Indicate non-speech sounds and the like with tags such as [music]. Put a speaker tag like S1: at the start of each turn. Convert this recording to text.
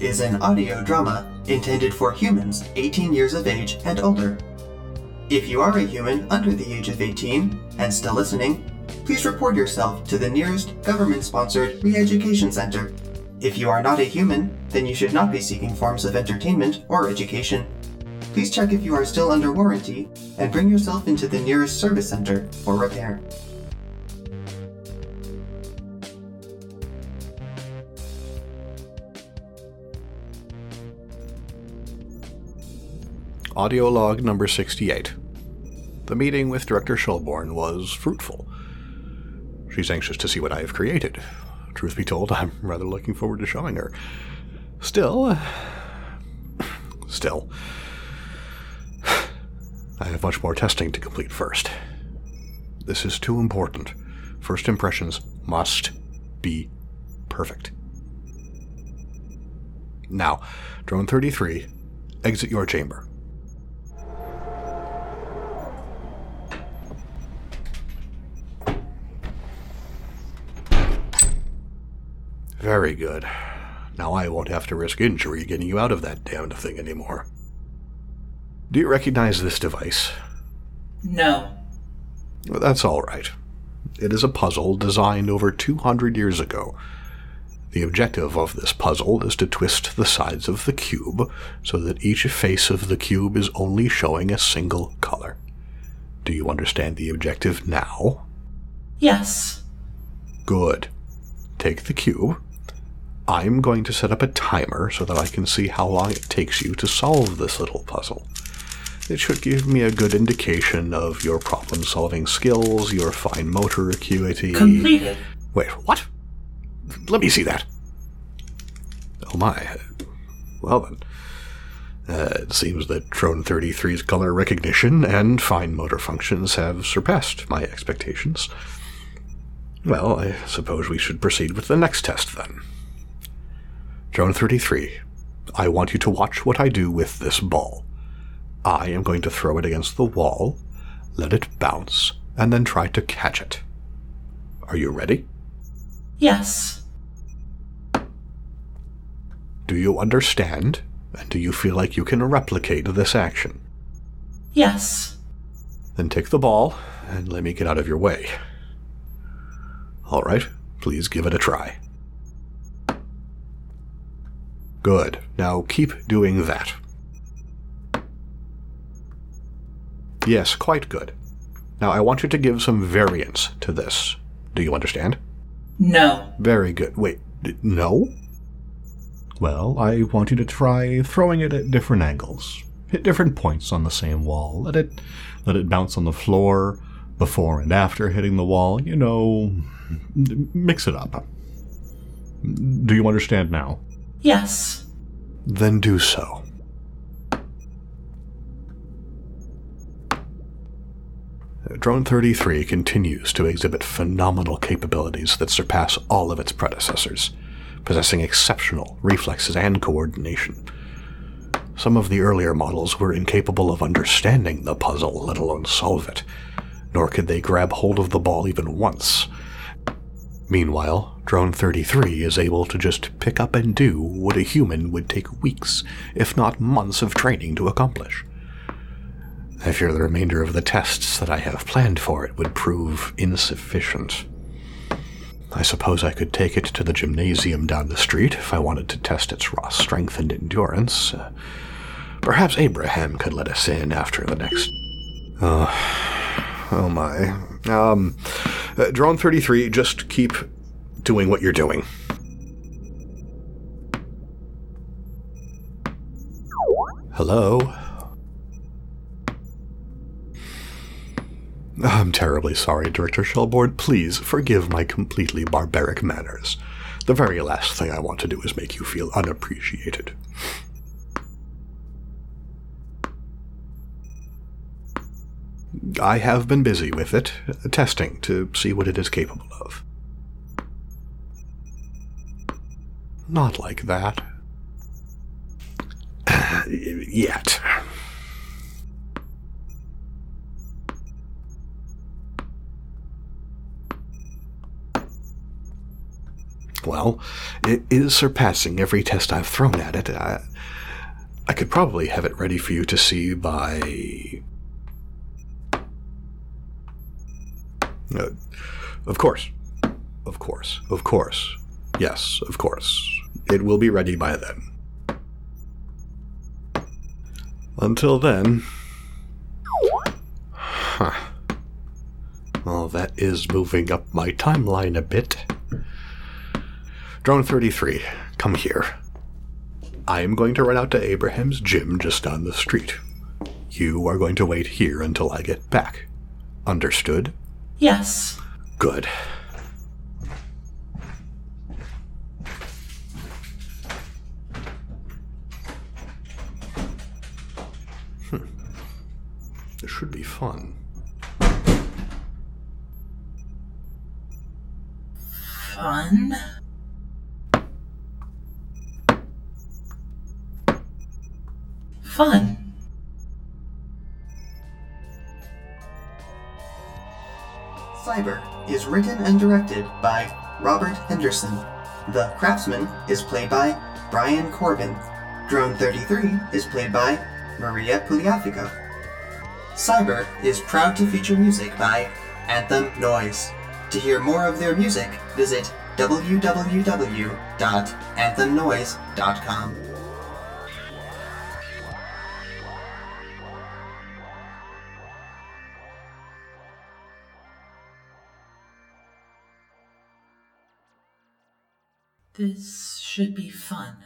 S1: is an audio drama intended for humans 18 years of age and older. If you are a human under the age of 18 and still listening, please report yourself to the nearest government sponsored re education center. If you are not a human, then you should not be seeking forms of entertainment or education. Please check if you are still under warranty and bring yourself into the nearest service center for repair.
S2: Audio log number 68. The meeting with Director Shelbourne was fruitful. She's anxious to see what I have created. Truth be told, I'm rather looking forward to showing her. Still, still, I have much more testing to complete first. This is too important. First impressions must be perfect. Now, Drone 33, exit your chamber. Very good. Now I won't have to risk injury getting you out of that damned thing anymore. Do you recognize this device?
S3: No.
S2: Well, that's all right. It is a puzzle designed over 200 years ago. The objective of this puzzle is to twist the sides of the cube so that each face of the cube is only showing a single color. Do you understand the objective now?
S3: Yes.
S2: Good. Take the cube, I'm going to set up a timer so that I can see how long it takes you to solve this little puzzle. It should give me a good indication of your problem solving skills, your fine motor acuity.
S3: Completed.
S2: Wait, what? Let me see that. Oh my. Well then. Uh, it seems that Drone 33's color recognition and fine motor functions have surpassed my expectations. Well, I suppose we should proceed with the next test then. Drone 33, I want you to watch what I do with this ball. I am going to throw it against the wall, let it bounce, and then try to catch it. Are you ready?
S3: Yes.
S2: Do you understand? And do you feel like you can replicate this action?
S3: Yes.
S2: Then take the ball and let me get out of your way. All right, please give it a try. Good. Now keep doing that. Yes, quite good. Now I want you to give some variance to this. Do you understand?
S3: No.
S2: Very good. Wait, no? Well, I want you to try throwing it at different angles. Hit different points on the same wall. Let it let it bounce on the floor before and after hitting the wall. You know, mix it up. Do you understand now?
S3: Yes.
S2: Then do so. Drone 33 continues to exhibit phenomenal capabilities that surpass all of its predecessors, possessing exceptional reflexes and coordination. Some of the earlier models were incapable of understanding the puzzle, let alone solve it, nor could they grab hold of the ball even once. Meanwhile, Drone 33 is able to just pick up and do what a human would take weeks, if not months of training to accomplish. I fear the remainder of the tests that I have planned for it would prove insufficient. I suppose I could take it to the gymnasium down the street if I wanted to test its raw strength and endurance. Uh, perhaps Abraham could let us in after the next. Oh, oh my. Um, uh, drone 33, just keep doing what you're doing. Hello? I'm terribly sorry, Director Shelbourne. Please forgive my completely barbaric manners. The very last thing I want to do is make you feel unappreciated. I have been busy with it, testing to see what it is capable of. Not like that. [sighs] Yet. well, it is surpassing every test I've thrown at it. I, I could probably have it ready for you to see by. Uh, of course. Of course. Of course. Yes, of course. It will be ready by then. Until then. Huh. Well, that is moving up my timeline a bit. Drone 33, come here. I am going to run out to Abraham's gym just down the street. You are going to wait here until I get back. Understood?
S3: Yes.
S2: Good. Hmm. This should be fun.
S3: Fun? Fun.
S1: Cyber is written and directed by Robert Henderson. The Craftsman is played by Brian Corbin. Drone 33 is played by Maria Puliafico. Cyber is proud to feature music by Anthem Noise. To hear more of their music, visit www.anthemnoise.com.
S3: This should be fun.